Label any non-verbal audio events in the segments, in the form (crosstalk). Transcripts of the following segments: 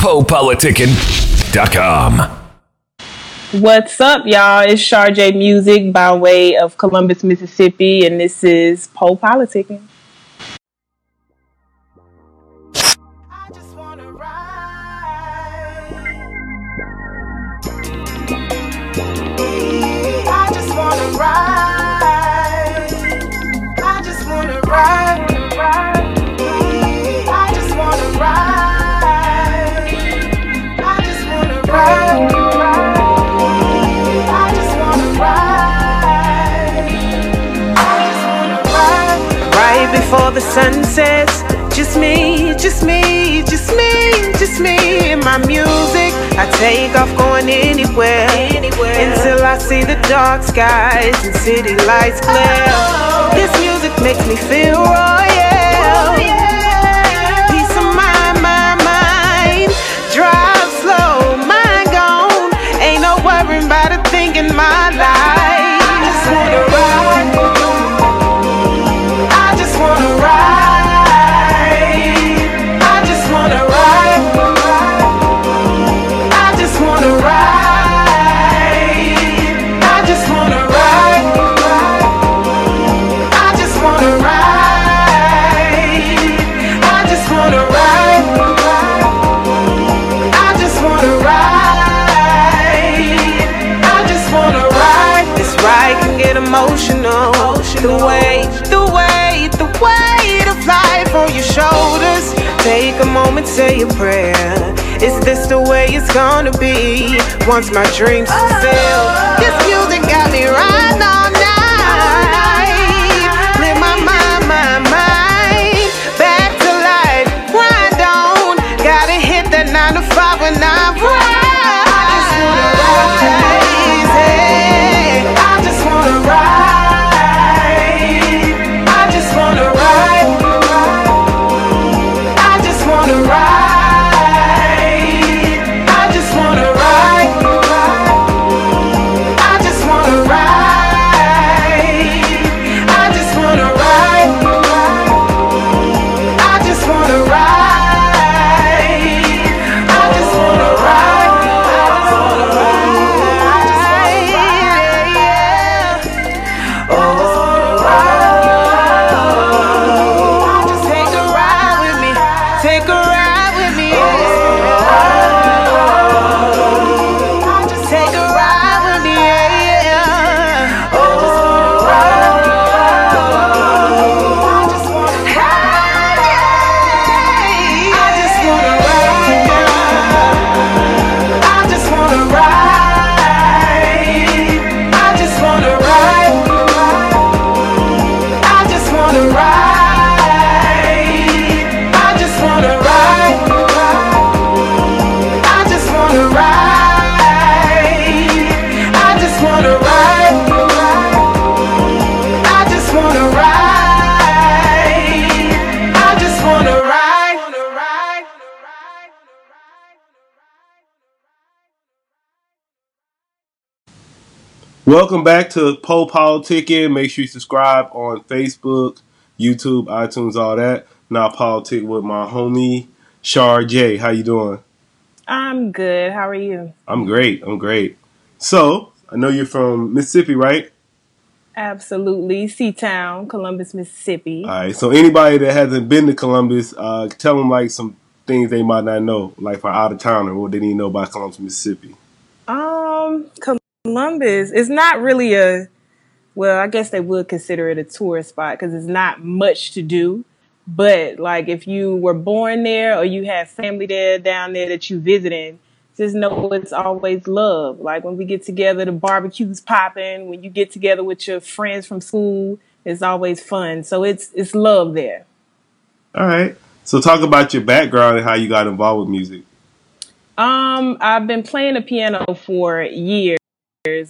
PoePoliticking.com. What's up, y'all? It's Shar J Music by way of Columbus, Mississippi, and this is Poe Politicking. Before the sun sets. Just me, just me, just me, just me and my music. I take off going anywhere, anywhere. until I see the dark skies and city lights clear. Oh. This music makes me feel royal. Oh, Peace of mind, mind, mind. Drive slow, mind gone. Ain't no worrying 'bout a thing in my emotional. The way, the way, the weight of life on your shoulders. Take a moment, say a prayer. Is this the way it's gonna be once my dreams fulfill? This music got me right all night. Live my mind, my mind back to life. Grind on, gotta hit that nine to five when I ride. Welcome back to Poe Politicking. Make sure you subscribe on Facebook, YouTube, iTunes, all that. Now politic with my homie Shar J. How you doing? I'm good. How are you? I'm great. I'm great. So I know you're from Mississippi, right? Absolutely, Seatown, Columbus, Mississippi. All right. So anybody that hasn't been to Columbus, uh, tell them like some things they might not know, like for out of town or what they need to know about Columbus, Mississippi. Um, Columbus is not really a well, I guess they would consider it a tourist spot because it's not much to do. But like if you were born there or you have family there down there that you visiting, just know it's always love. Like when we get together, the barbecue's popping. When you get together with your friends from school, it's always fun. So it's it's love there. All right. So talk about your background and how you got involved with music. Um, I've been playing the piano for years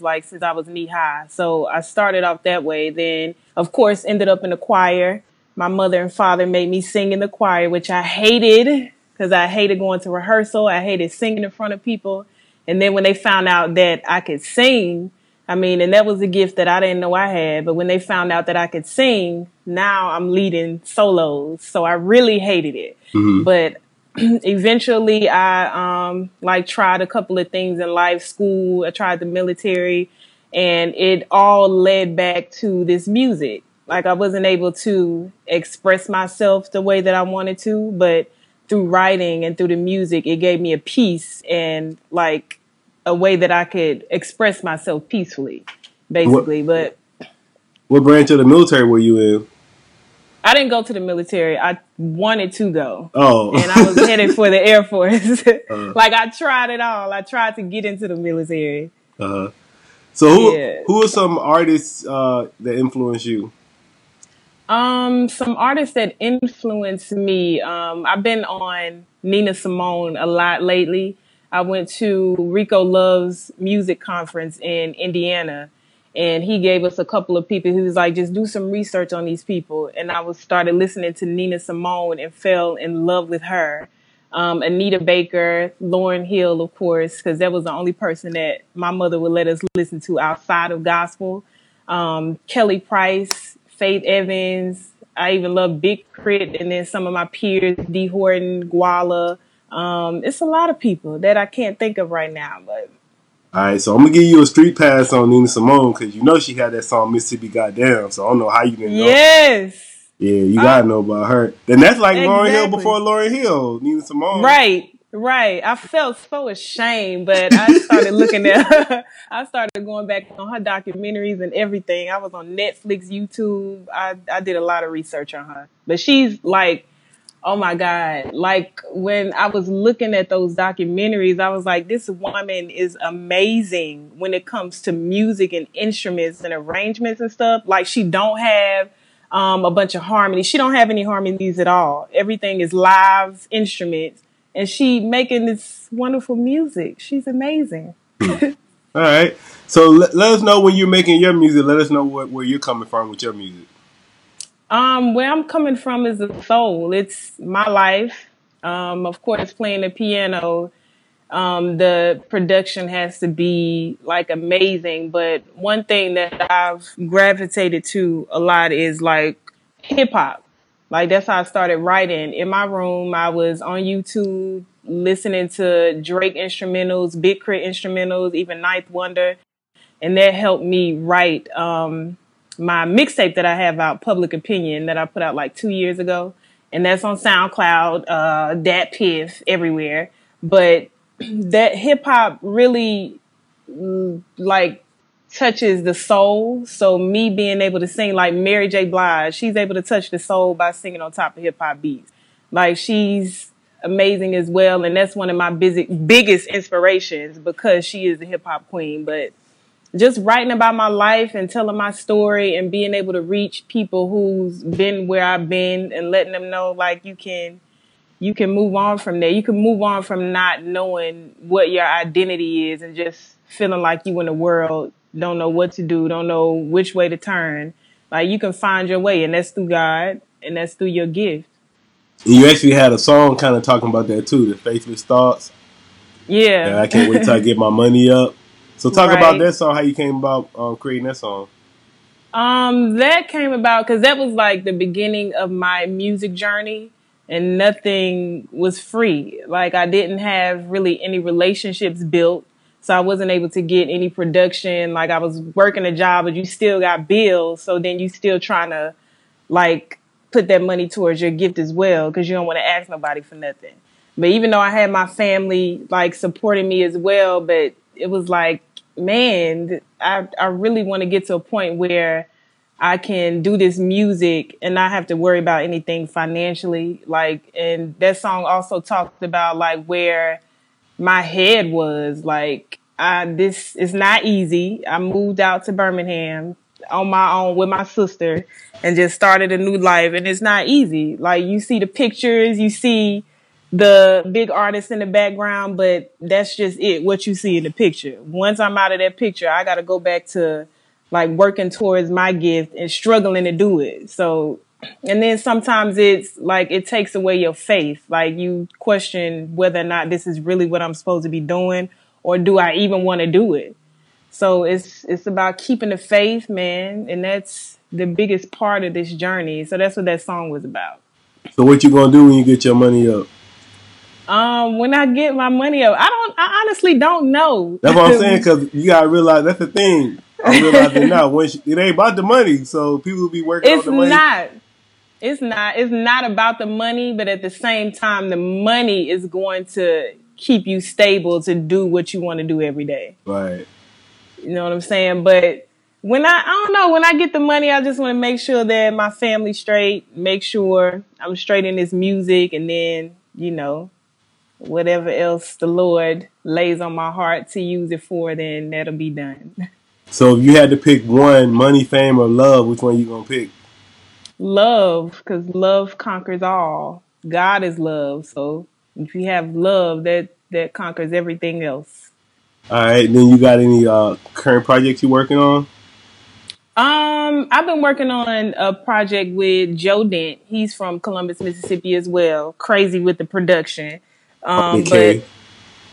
like since I was knee high. So I started off that way. Then, of course, ended up in the choir. My mother and father made me sing in the choir, which I hated because I hated going to rehearsal. I hated singing in front of people. And then when they found out that I could sing, I mean, and that was a gift that I didn't know I had. But when they found out that I could sing, now I'm leading solos. So I really hated it. Mm-hmm. But (clears throat) eventually I um like tried a couple of things in life, school, I tried the military, and it all led back to this music. Like I wasn't able to express myself the way that I wanted to, but through writing and through the music, it gave me a peace and like a way that I could express myself peacefully, basically. What, but what branch of the military were you in? I didn't go to the military. I wanted to go. Oh. and I was headed for the (laughs) Air Force. uh like I tried it all. I tried to get into the military. Uh-huh. So who yeah. who are some artists uh, that influence you? Um, some artists that influence me. Um, I've been on Nina Simone a lot lately. I went to Rico Love's music conference in Indiana and he gave us a couple of people. He was like, just do some research on these people. And I was started listening to Nina Simone and fell in love with her. Um, Anita Baker, Lauryn Hill, of course, because that was the only person that my mother would let us listen to outside of gospel. Um, Kelly Price, Faith Evans. I even love Big K.R.I.T., and then some of my peers, D. Horton, Gwala. Um, it's a lot of people that I can't think of right now, but all right, so I'm gonna give you a street pass on Nina Simone because you know she had that song Mississippi Goddam. So I don't know how you didn't know. Yes. Yeah, you gotta know about her. Then that's like exactly. Lauryn Hill before Lauryn Hill, Nina Simone. Right, right. I felt so ashamed, but I started looking at. (laughs) I started going back on her documentaries and everything. I was on Netflix, YouTube. I I did a lot of research on her, but she's like Oh my God. Like when I was looking at those documentaries, I was like, this woman is amazing when it comes to music and instruments and arrangements and stuff. Like she don't have um, a bunch of harmonies. She don't have any harmonies at all. Everything is live instruments and she making this wonderful music. She's amazing. all right. So let, let, us know when you're making your music. Let us know what, where you're coming from with your music. Um, where I'm coming from is the soul. It's my life. Um, of course, playing the piano, um, the production has to be like amazing. But one thing that I've gravitated to a lot is like hip hop. Like that's how I started writing. In my room, I was on YouTube listening to Drake instrumentals, Big K.R.I.T. instrumentals, even 9th Wonder, and that helped me write. Um, my mixtape that I have out, Public Opinion, that I put out like two years ago, and that's on SoundCloud, uh, DatPiff, everywhere. But (clears throat) that hip hop really mm, like touches the soul. So me being able to sing like Mary J. Blige, she's able to touch the soul by singing on top of hip hop beats. Like she's amazing as well, and that's one of my busy, biggest inspirations because she is the hip hop queen. But just writing about my life and telling my story and being able to reach people who's been where I've been and letting them know like you can you can move on from there. You can move on from not knowing what your identity is and just feeling like you in the world don't know what to do, don't know which way to turn. Like you can find your way and that's through God and that's through your gift. You actually had a song kind of talking about that too, the faithless thoughts. Yeah. I can't wait till I get my money up. So talk right. about that song. How you came about um, creating that song? Um, that came about because that was like the beginning of my music journey, and nothing was free. Like I didn't have really any relationships built, so I wasn't able to get any production. Like I was working a job, but you still got bills, so then you still trying to like put that money towards your gift as well because you don't want to ask nobody for nothing. But even though I had my family like supporting me as well, but it was like man, I I really want to get to a point where I can do this music and not have to worry about anything financially. Like, and that song also talked about like where my head was. Like, I this is not easy. I moved out to Birmingham on my own with my sister and just started a new life, and it's not easy. Like, you see the pictures, you see the big artist in the background, but that's just it, what you see in the picture. Once I'm out of that picture, I got to go back to like working towards my gift and struggling to do it. So, and then sometimes it's like it takes away your faith. Like you question whether or not this is really what I'm supposed to be doing or do I even want to do it? So it's it's about keeping the faith, man, and that's the biggest part of this journey. So that's what that song was about. So what you gonna do when you get your money up? Um, when I get my money up, I don't. I honestly don't know. That's what I'm saying (laughs) because you gotta realize that's the thing. I'm realizing now when she, it ain't about the money, so people will be working it's the money. not. It's not. It's not about the money, but at the same time, the money is going to keep you stable to do what you want to do every day. Right. You know what I'm saying? But when I, I don't know, when I get the money, I just want to make sure that my family's straight, make sure I'm straight in this music, and then, you know, whatever else the Lord lays on my heart to use it for, then that'll be done. So if you had to pick one, money, fame, or love, which one you gonna pick? Love, because love conquers all. God is love. So if you have love, that, that conquers everything else. All right. Then you got any uh, current projects you're working on? Um, I've been working on a project with Joe Dent. He's from Columbus, Mississippi as well. Crazy with the production. Um, but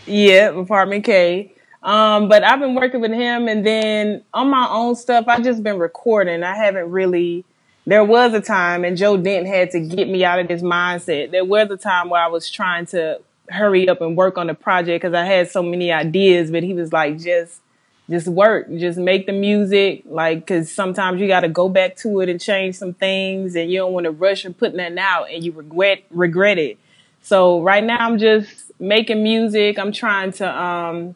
yeah, apartment K. Um, but I've been working with him and then on my own stuff, I've just been recording. I haven't really there was a time and Joe Dent had to get me out of this mindset. There was a time where I was trying to hurry up and work on the project because I had so many ideas, but he was like, just just work, just make the music, like, cause sometimes you got to go back to it and change some things, and you don't want to rush and put nothing out, and you regret regret it. So right now I'm just making music. I'm trying to um,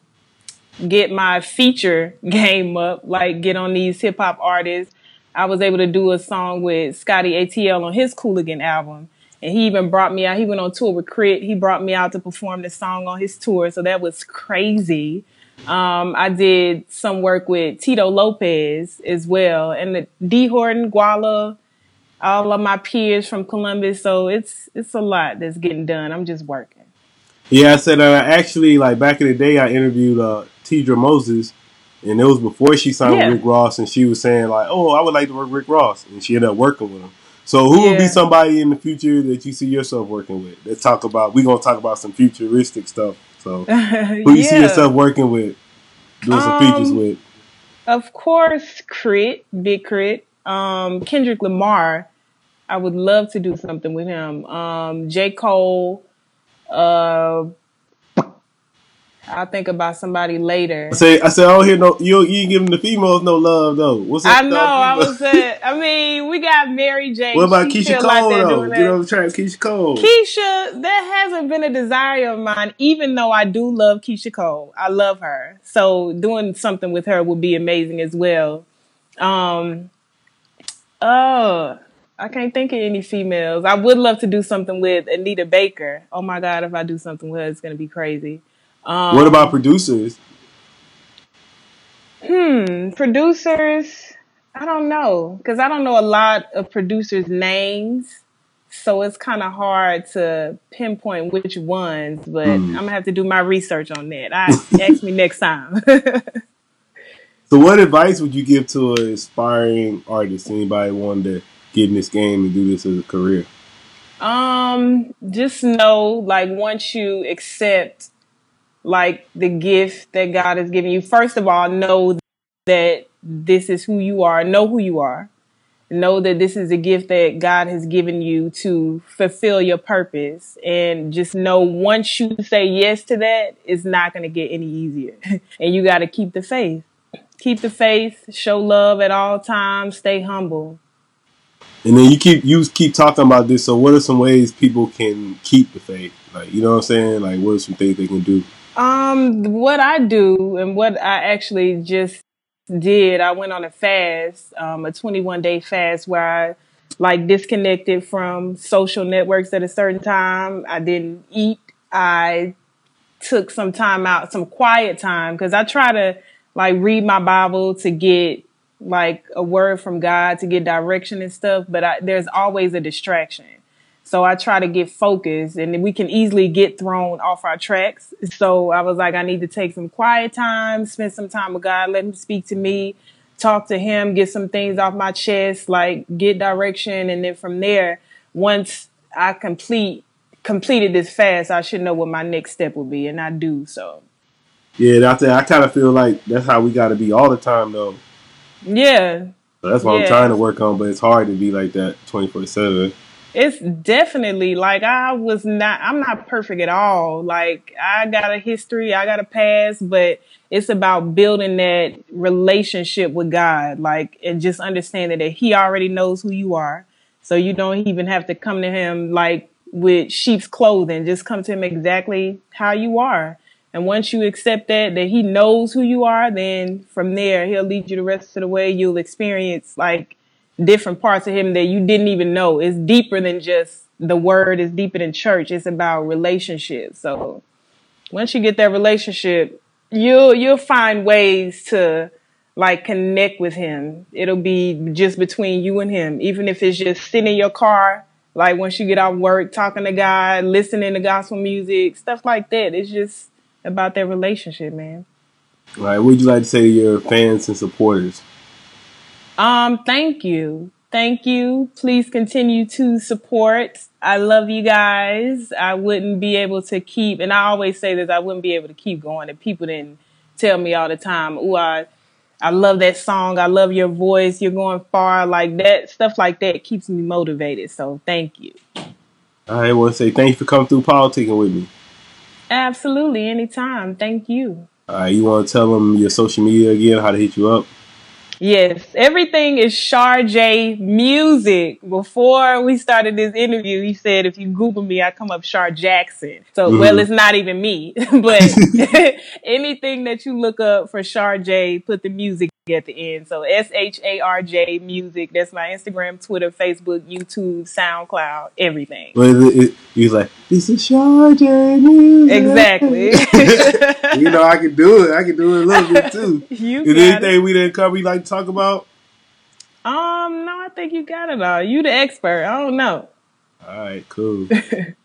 get my feature (laughs) game up, like get on these hip hop artists. I was able to do a song with Scotty ATL on his Cooligan album. And he even brought me out. He went on tour with Crit. He brought me out to perform the song on his tour. So that was crazy. Um, I did some work with Tito Lopez as well, and the D Horton, Guala, all of my peers from Columbus. So it's it's a lot that's getting done. I'm just working. Yeah, I said uh, actually like back in the day I interviewed uh, Teedra Moses, and it was before she signed Yeah. with Rick Ross, and she was saying like, "Oh, I would like to work with Rick Ross," and she ended up working with him. So who would be somebody in the future that you see yourself working with? Let's talk about. We're gonna talk about some futuristic stuff. So (laughs) who you see yourself working with, doing some features Um, with? Of course, K.R.I.T., Big K.R.I.T., um, Kendrick Lamar. I would love to do something with him. Um, J. Cole. Uh, I'll think about somebody later. I say, I said, I don't hear no. You, you ain't giving the females no love though. What's up I know. I was saying. I mean, we got Mary J. What about She Keyshia like Cole they're though? You know what I'm trying, Keyshia Cole. Keyshia, that hasn't been a desire of mine, even though I do love Keyshia Cole. I love her. So doing something with her would be amazing as well. Um, oh, I can't think of any females. I would love to do something with Anita Baker. Oh my God, if I do something with her, it's going to be crazy. Um, what about producers? Hmm, producers. I don't know because I don't know a lot of producers' names, so it's kind of hard to pinpoint which ones. But Hmm. I'm gonna have to do my research on that. I (laughs) ask me next time. (laughs) So, what advice would you give to an aspiring artist? Anybody wanting to get in this game and do this as a career? um, just know, like, once you accept, like, the gift that God has given you, first of all, know that this is who you are. Know who you are. know that this is a gift that God has given you to fulfill your purpose. And just know once you say yes to that, it's not going to get any easier. (laughs) and you got to keep the faith. Keep the faith, show love at all times, stay humble. And then you keep you keep talking about this. So, what are some ways people can keep the faith? Like, you know what I'm saying? Like, what are some things they can do? Um, what I do and what I actually just did, I went on a fast, um, a 21 day fast where I like disconnected from social networks at a certain time. I didn't eat. I took some time out, some quiet time, because I try to like read my Bible to get like a word from God to get direction and stuff. But I, there's always a distraction. So I try to get focused and we can easily get thrown off our tracks. So I was like, I need to take some quiet time, spend some time with God, let him speak to me, talk to him, get some things off my chest, like get direction. And then from there, once I complete, completed this fast, I should know what my next step will be. And I do. So Yeah, that's. I kind of feel like that's how we got to be all the time, though. Yeah, So that's what I'm trying to work on, but it's hard to be like that 24 seven. It's definitely like I was not I'm not perfect at all. Like I got a history, I got a past, but it's about building that relationship with God, like and just understanding that he already knows who you are. So you don't even have to come to him like with sheep's clothing. Just come to him exactly how you are. And once you accept that, that he knows who you are, then from there, he'll lead you the rest of the way. You'll experience like different parts of him that you didn't even know. It's deeper than just the word, it's deeper than church. It's about relationships. So once you get that relationship, you'll you'll find ways to like connect with him. It'll be just between you and him. Even if it's just sitting in your car, like once you get off work, talking to God, listening to gospel music, stuff like that. It's just about their relationship, man. All right, what would you like to say to your fans and supporters? Um, thank you. Thank you. Please continue to support. I love you guys. I wouldn't be able to keep, and I always say this, I wouldn't be able to keep going if people didn't tell me all the time, oh, I, I love that song. I love your voice. You're going far. Like that, stuff like that keeps me motivated. So thank you. I want to say thank you for coming through politicking with me. Absolutely. Anytime. Thank you. All right, you want to tell them your social media again, how to hit you up? Yes, everything is Shar J Music. Before we started this interview, he said if you Google me, I come up Shar Jackson. So, mm-hmm. well, it's not even me, (laughs) but (laughs) (laughs) anything that you look up for Shar J, put the music at the end. So S H A R J music. That's my Instagram, Twitter, Facebook, YouTube, SoundCloud, everything. Well, it, it, he's like, this is Shar J music. Exactly. (laughs) you know, I can do it. I can do it a little bit too. (laughs) you is anything it. we didn't cover you like to talk about? Um, no, I think you got it all. You the expert. I don't know. All right, cool. (laughs)